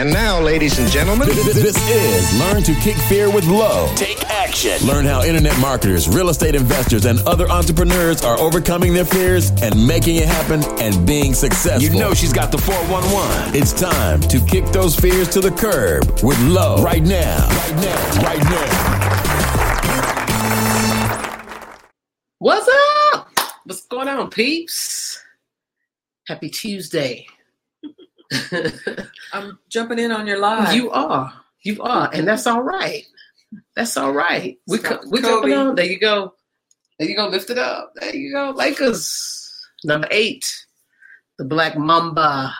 And now, ladies and gentlemen, This is Learn to Kick Fear with Low. Take action. Learn how internet marketers, real estate investors, and other entrepreneurs are overcoming their fears and making it happen and being successful. You know she's got the 411. it's time to kick those fears to the curb with Low right now. Right now. Right now. What's up? What's going on, peeps? Happy Tuesday. I'm jumping in on your live. You are. You are. And that's all right. That's all right. We co- we jumping on. There you go. There you go. Lift it up. There you go. Lakers. Number eight. The Black Mamba.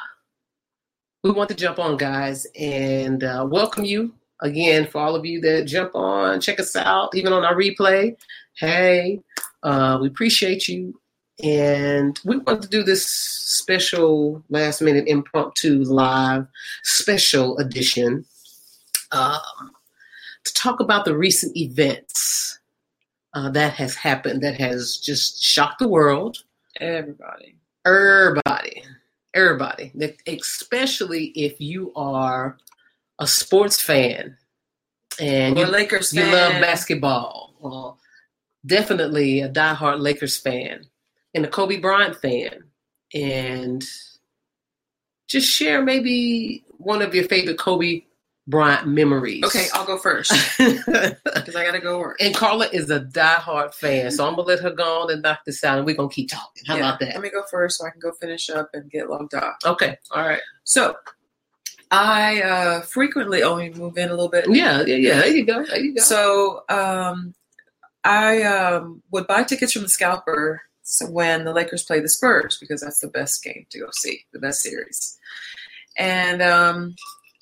We want to jump on, guys, and uh, welcome you again for all of you that jump on, check us out, even on our replay. Hey, uh, we appreciate you. And we want to do this special last minute impromptu live special edition um, to talk about the recent events uh, that has happened that has just shocked the world Everybody. everybody, everybody, especially if you are a sports fan and Or you, Lakers you fan. love basketball. Well, definitely a diehard Lakers fan and a Kobe Bryant fan, and just share maybe one of your favorite Kobe Bryant memories. Okay, I'll go first because I gotta go work. And Carla is a diehard fan, so I'm gonna let her go on and knock this out, and we're gonna keep talking. How Yeah, about that? Let me go first so I can go finish up and get logged off. Okay, all right. So, I uh, frequently only move in a little bit. Yeah, yeah, yeah. There you go. There you go. So, um, I um, would buy tickets from the scalper when the Lakers play the Spurs because that's the best game to go see, the best series. And um,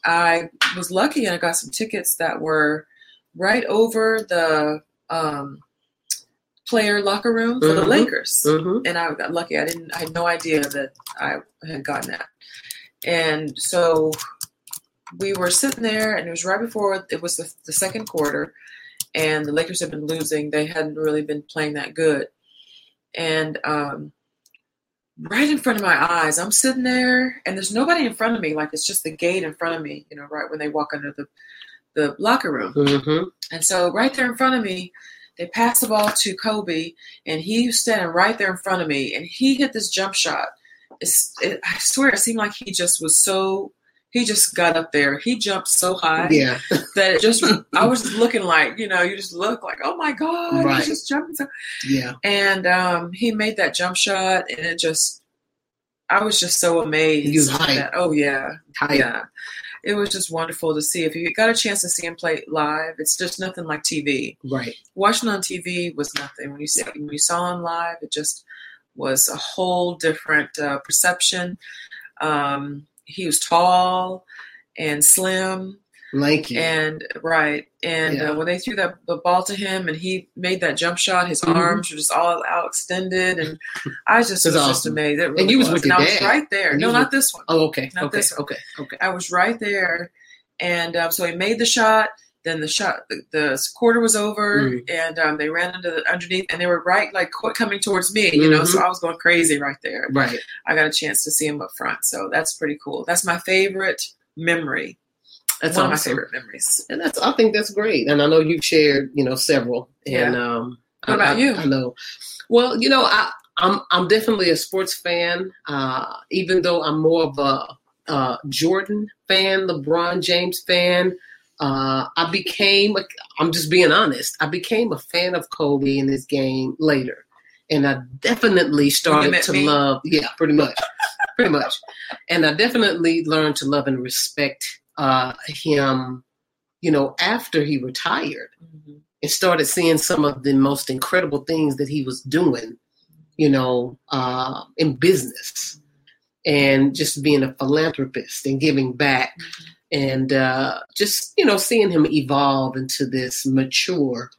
I was lucky and I got some tickets that were right over the um, player locker room for the Mhm. Lakers Mhm. and I got lucky. I didn't. I had no idea that I had gotten that. And so we were sitting there, and it was right before it was the, the second quarter, and the Lakers had been losing. They hadn't really been playing that good, and um, right in front of my eyes, I'm sitting there, and there's nobody in front of me. Like it's just the gate in front of me. You know, right when they walk under the the locker room. Mhm. And so right there in front of me, they passed the ball to Kobe, and he was standing right there in front of me, and he hit this jump shot. It's, it, I swear, it seemed like he just was so. He just got up there. He jumped so high Yeah. that it just. I was just looking like you know, you just look like, oh my god, Right. he's just jumping. So, Yeah. and um, he made that jump shot, and it just. I was just so amazed. He was that- oh yeah, Hype. yeah. It was just wonderful to see. If you got a chance to see him play live, it's just nothing like TV Right. watching on TV was nothing. When you see, when you saw him live, it just was a whole different uh, perception. Um, he was tall and slim, Lanky. and right. And Yeah. uh, when they threw that the ball to him, and he made that jump shot, his Mhm. arms were just all out extended, and I just was just amazed. It And really you was with and your I was right there. And no, not with- this one. oh, okay. Not okay. this one. Okay. Okay. I was right there, and um, so he made the shot, then the shot, the, the quarter was over, Mm. and um, they ran into the underneath, and they were right like coming towards me. You know, so Mhm. I was going crazy right there. Right. I got a chance to see him up front, so that's pretty cool. That's my favorite memory. That's one of my favorite memories. And that's I think that's great. And I know you've shared, you know, several. And um What about I, you? I, I know. Well, you know, I I'm I'm definitely a sports fan. Uh even though I'm more of a uh Jordan fan, LeBron James fan. Uh I became I'm just being honest. I became a fan of Kobe in this game later. And I definitely started to me? love yeah, pretty much. pretty much. And I definitely learned to love and respect uh him you know, after he retired and started seeing some of the most incredible things that he was doing, you know, uh, in business and just being a philanthropist and giving back and uh, just, you know, seeing him evolve into this mature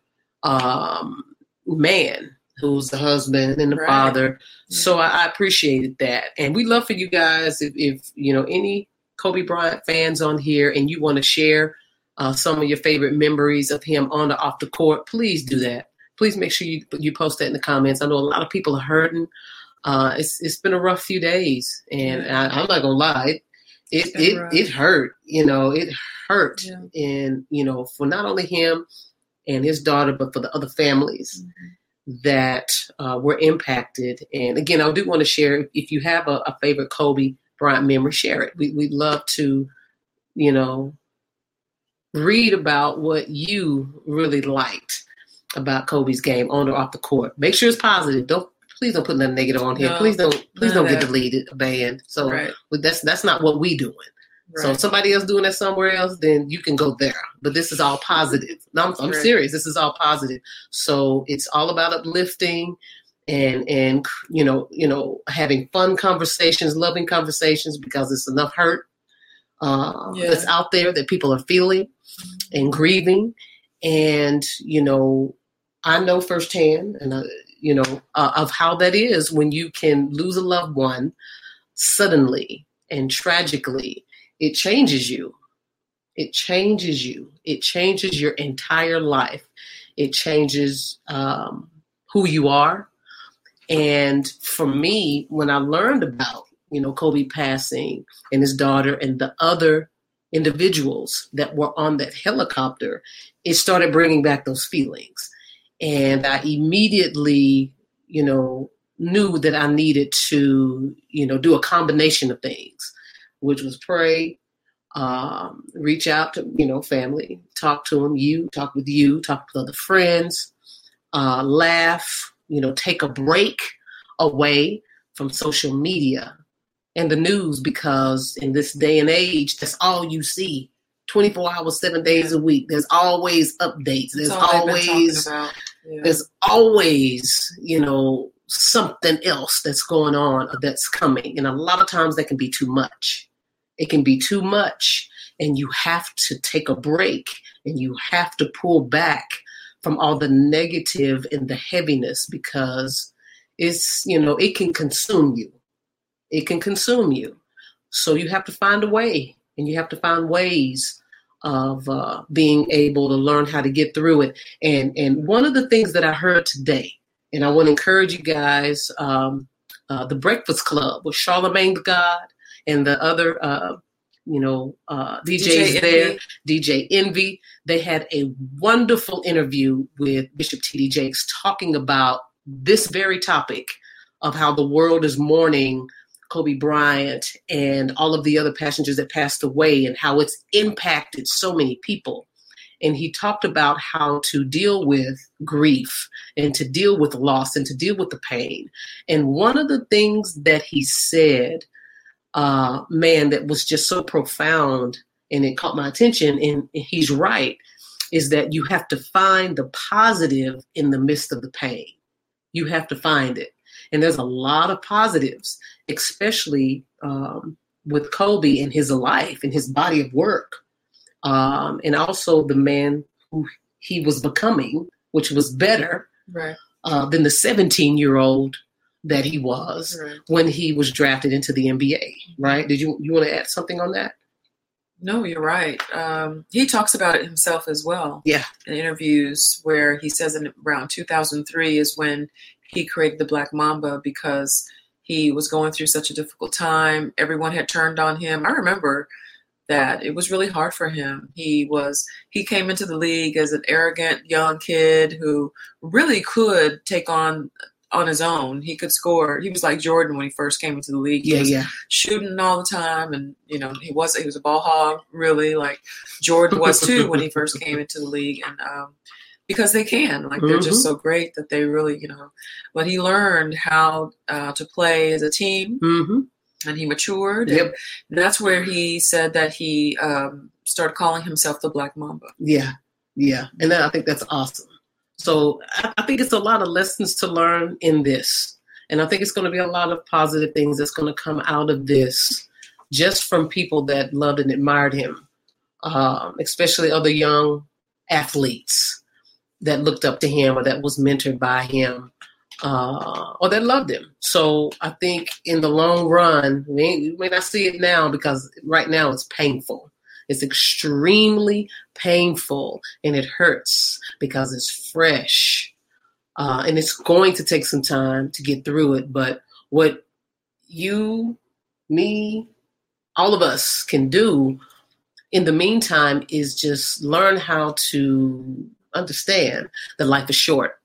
um, man who's the husband and the Right. father. So I, I appreciated that. And we love for you guys if, if you know, any Kobe Bryant fans on here and you want to share uh, some of your favorite memories of him on or off the court, please do that. Please make sure you you post that in the comments. I know a lot of people are hurting. Uh, it's it's been a rough few days, and I, I'm not gonna lie, it it it, rough. it hurt. You know, it hurt, Yeah. and you know, for not only him and his daughter, but for the other families that uh, were impacted. And again, I do want to share if you have a, a favorite Kobe Bryant memory, share it. We we'd love to, you know, read about what you really liked about Kobe's game on or off the court. Make sure it's positive. Don't please don't put nothing negative on here. No, please don't please don't get deleted, banned. So Right. that's that's not what we doing. So if somebody else doing that somewhere else, then you can go there. But this is all positive. No, I'm, I'm Right. serious. This is all positive. So it's all about uplifting and and you know you know having fun conversations, loving conversations because it's enough hurt uh, Yeah. that's out there that people are feeling and grieving. And you know, I know firsthand, and uh, you know uh, of how that is when you can lose a loved one suddenly and tragically it changes you. It changes you. It changes your entire life. It changes um, who you are. And for me, when I learned about, you know, Kobe passing and his daughter and the other individuals that were on that helicopter, it started bringing back those feelings. And I immediately, you know, knew that I needed to, you know, do a combination of things which was pray, um, reach out to you know family, talk to them, you talk with you, talk with other friends, uh, laugh, you know, take a break away from social media and the news because in this day and age, that's all you see. 24 hours, seven days a week. There's always updates. There's That's all they've been talking always. Yeah. there's always you know something else that's going on or that's coming and a lot of times that can be too much it can be too much and you have to take a break and you have to pull back from all the negative and the heaviness because it's you know it can consume you it can consume you so you have to find a way and you have to find ways of uh, being able to learn how to get through it and and one of the things that I heard today, and I want to encourage you guys, um, uh, the Breakfast Club with Charlemagne the God and the other, uh, you know, uh, DJs DJ there, Envy. DJ Envy. They had a wonderful interview with Bishop T.D. Jakes talking about this very topic of how the world is mourning Kobe Bryant and all of the other passengers that passed away and how it's impacted so many people and he talked about how to deal with grief and to deal with loss and to deal with the pain. And one of the things that he said, uh, man, that was just so profound and it caught my attention, and he's right, is that you have to find the positive in the midst of the pain. You have to find it. And there's a lot of positives, especially um, with Kobe and his life and his body of work um, and also the man who he was becoming, which was better Right. uh, than the 17 year old that he was Right. when he was drafted into the NBA. Right? Did you you want to add something on that? No, you're right. Um, he talks about it himself as well. Yeah. In interviews where he says in around 2003 is when he created the Black Mamba because he was going through such a difficult time. Everyone had turned on him. I remember that it was really hard for him. He was he came into the league as an arrogant young kid who really could take on on his own. He could score. He was like Jordan when he first came into the league. He Yeah, was yeah. shooting all the time, and you know he was he was a ball hog, really like Jordan was too when he first came into the league, and um, because they can, like they're just Mhm. so great that they really you know. But he learned how uh, to play as a team, Mm-hmm. and he matured. Yep. And that's where he said that he um, started calling himself the Black Mamba. Yeah, yeah, and then I think that's awesome. So I, I think it's a lot of lessons to learn in this, and I think it's going to be a lot of positive things that's going to come out of this, just from people that loved and admired him, um, especially other young athletes that looked up to him or that was mentored by him. Uh, or that loved him. So I think in the long run, we, may not see it now because right now it's painful. It's extremely painful and it hurts because it's fresh. Uh, and it's going to take some time to get through it. But what you, me, all of us can do in the meantime is just learn how to understand that life is short.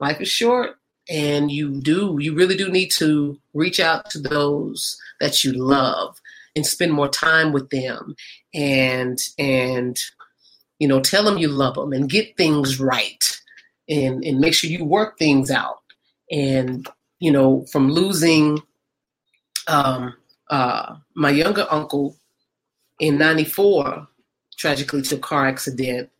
Life is short, and you do, you really do need to reach out to those that you love and spend more time with them and and you know tell them you love them and get things right and and make sure you work things out and you know from losing um uh my younger uncle in 94 tragically to a car accident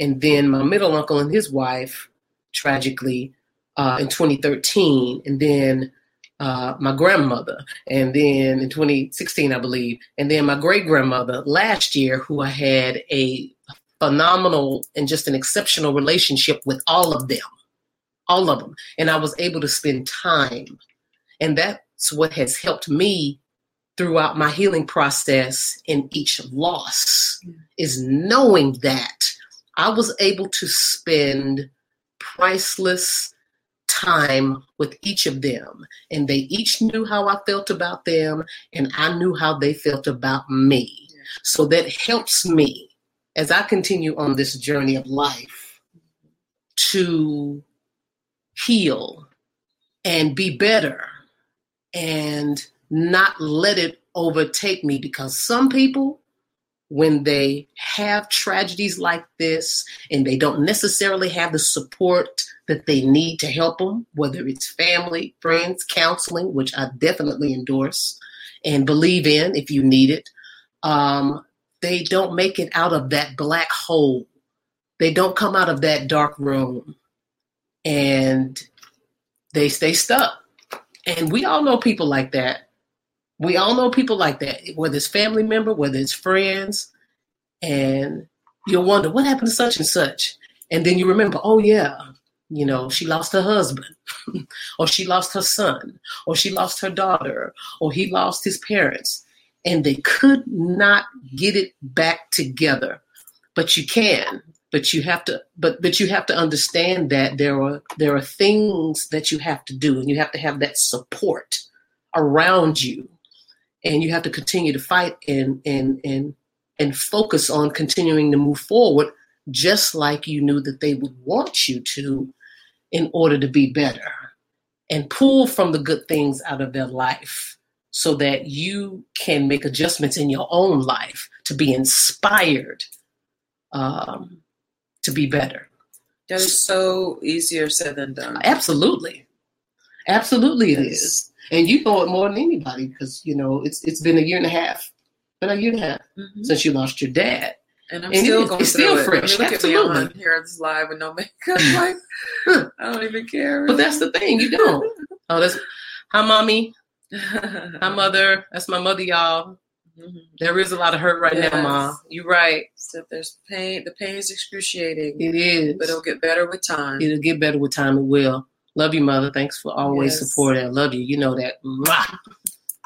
and then my middle uncle and his wife tragically uh, in 2013 and then uh, my grandmother, and then in 2016, I believe, and then my great grandmother last year, who I had a phenomenal and just an exceptional relationship with all of them, all of them, and I was able to spend time, and that's what has helped me throughout my healing process in each loss is knowing that I was able to spend priceless time with each of them and they each knew how I felt about them and I knew how they felt about me. So that helps me as I continue on this journey of life to heal and be better and not let it overtake me because some people when they have tragedies like this and they don't necessarily have the support that they need to help them, whether it's family, friends, counseling, which I definitely endorse and believe in if you need it, um, they don't make it out of that black hole. They don't come out of that dark room and they stay stuck. And we all know people like that. We all know people like that, whether it's family member, whether it's friends, and you'll wonder what happened to such and such. And then you remember, oh yeah, you know, she lost her husband, or she lost her son, or she lost her daughter, or he lost his parents, and they could not get it back together. But you can. But you have to. But but you have to understand that there are there are things that you have to do, and you have to have that support around you, and you have to continue to fight and and and and focus on continuing to move forward, just like you knew that they would want you to in order to be better and pull from the good things out of their life so that you can make adjustments in your own life to be inspired um, to be better. That is so easier said than done. Absolutely. Absolutely it is. And you know it more than anybody because, you know, it's it's been a year and a half. Been a year and a half Mhm. since you lost your dad. And I'm And still is- going it's still it. fresh, look absolutely. at me on here this live with no makeup. Like I don't even care. But that's the thing, you don't. Oh, that's hi mommy, hi mother. That's my mother, y'all. Mhm. There is a lot of hurt right Yes. now, Ma. You're right. So there's pain. The pain is excruciating, It is. but it'll get better with time. It'll get better with time. It will. Love you, mother. Thanks for always Yes. supporting. I love you. You know that. Mwah.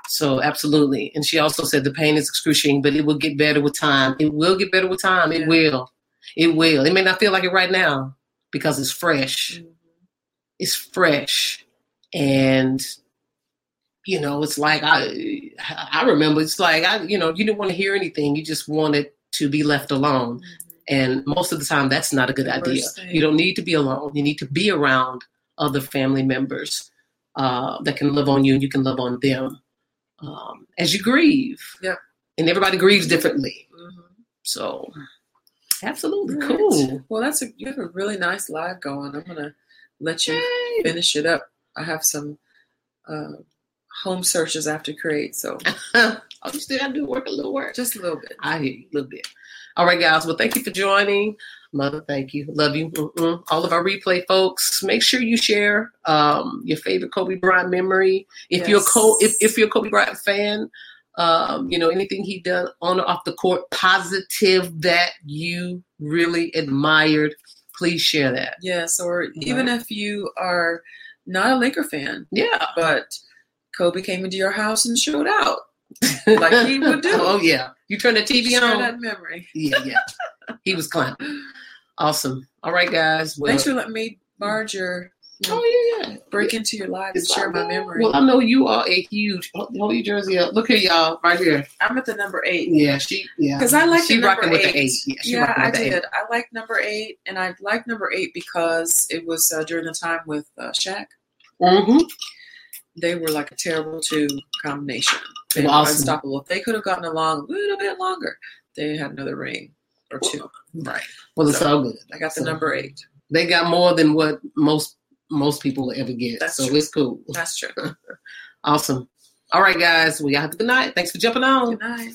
So absolutely. And she also said the pain is excruciating, but it will get better with time. It will get better with time. It Yeah. will. It will. It may not feel like it right now because it's fresh. Mhm. It's fresh. And you know, it's like I I remember it's like I you know, you didn't want to hear anything. You just wanted to be left alone. And most of the time that's not a good idea. thing. You don't need to be alone. You need to be around other family members uh, that can live on you and you can live on them um, as you grieve. Yep. And everybody grieves differently. Mhm. So, absolutely Right. cool. Well, that's a you have a really nice live going. I'm gonna let you Yay. finish it up. I have some uh, home searches I have to create, so oh, you still got to do work, a little work. just a little bit. I hear you a little bit. All right, guys. Well, thank you for joining. Mother, thank you. Love you. Mm-mm. All of our replay folks, make sure you share um, your favorite Kobe Bryant memory. If you're a Co- if, if you're a Kobe Bryant fan, um, you know anything he done on or off the court positive that you really admired, please share that. Yes, or even if you are not a Laker fan, Yeah, but Kobe came into your house and showed out. Like he would do. oh yeah, you turn the TV Share on. that memory. Yeah, yeah. he was clowning. Awesome. All right, guys. Well, Thanks for letting me barge your oh yeah, yeah. break into your life and share my memory. Well, I know you are a huge. Hold your jersey up. Look at y'all, right here. I'm at the number eight. Yeah, she. Yeah, Because I like she the rocking number with eight. the eight. Yeah, she yeah, I the did. eight. I like number eight, and I like number eight because it was uh, during the time with uh, Shaq. Mm-hmm. They were like a terrible two combination. They were awesome. unstoppable. If they could have gotten along a little bit longer, they had another ring or two. Right. Well, it's So, all good. I got the So, number eight. They got more than what most most people will ever get. That's so true. it's cool. That's true. Awesome. All right, guys. Well, y'all have a good night. Thanks for jumping on. Good night.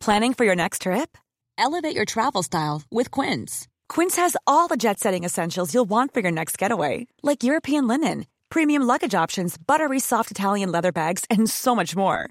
Planning for your next trip? Elevate your travel style with Quince. Quince has all the jet setting essentials you'll want for your next getaway, like European linen, premium luggage options, buttery soft Italian leather bags, and so much more.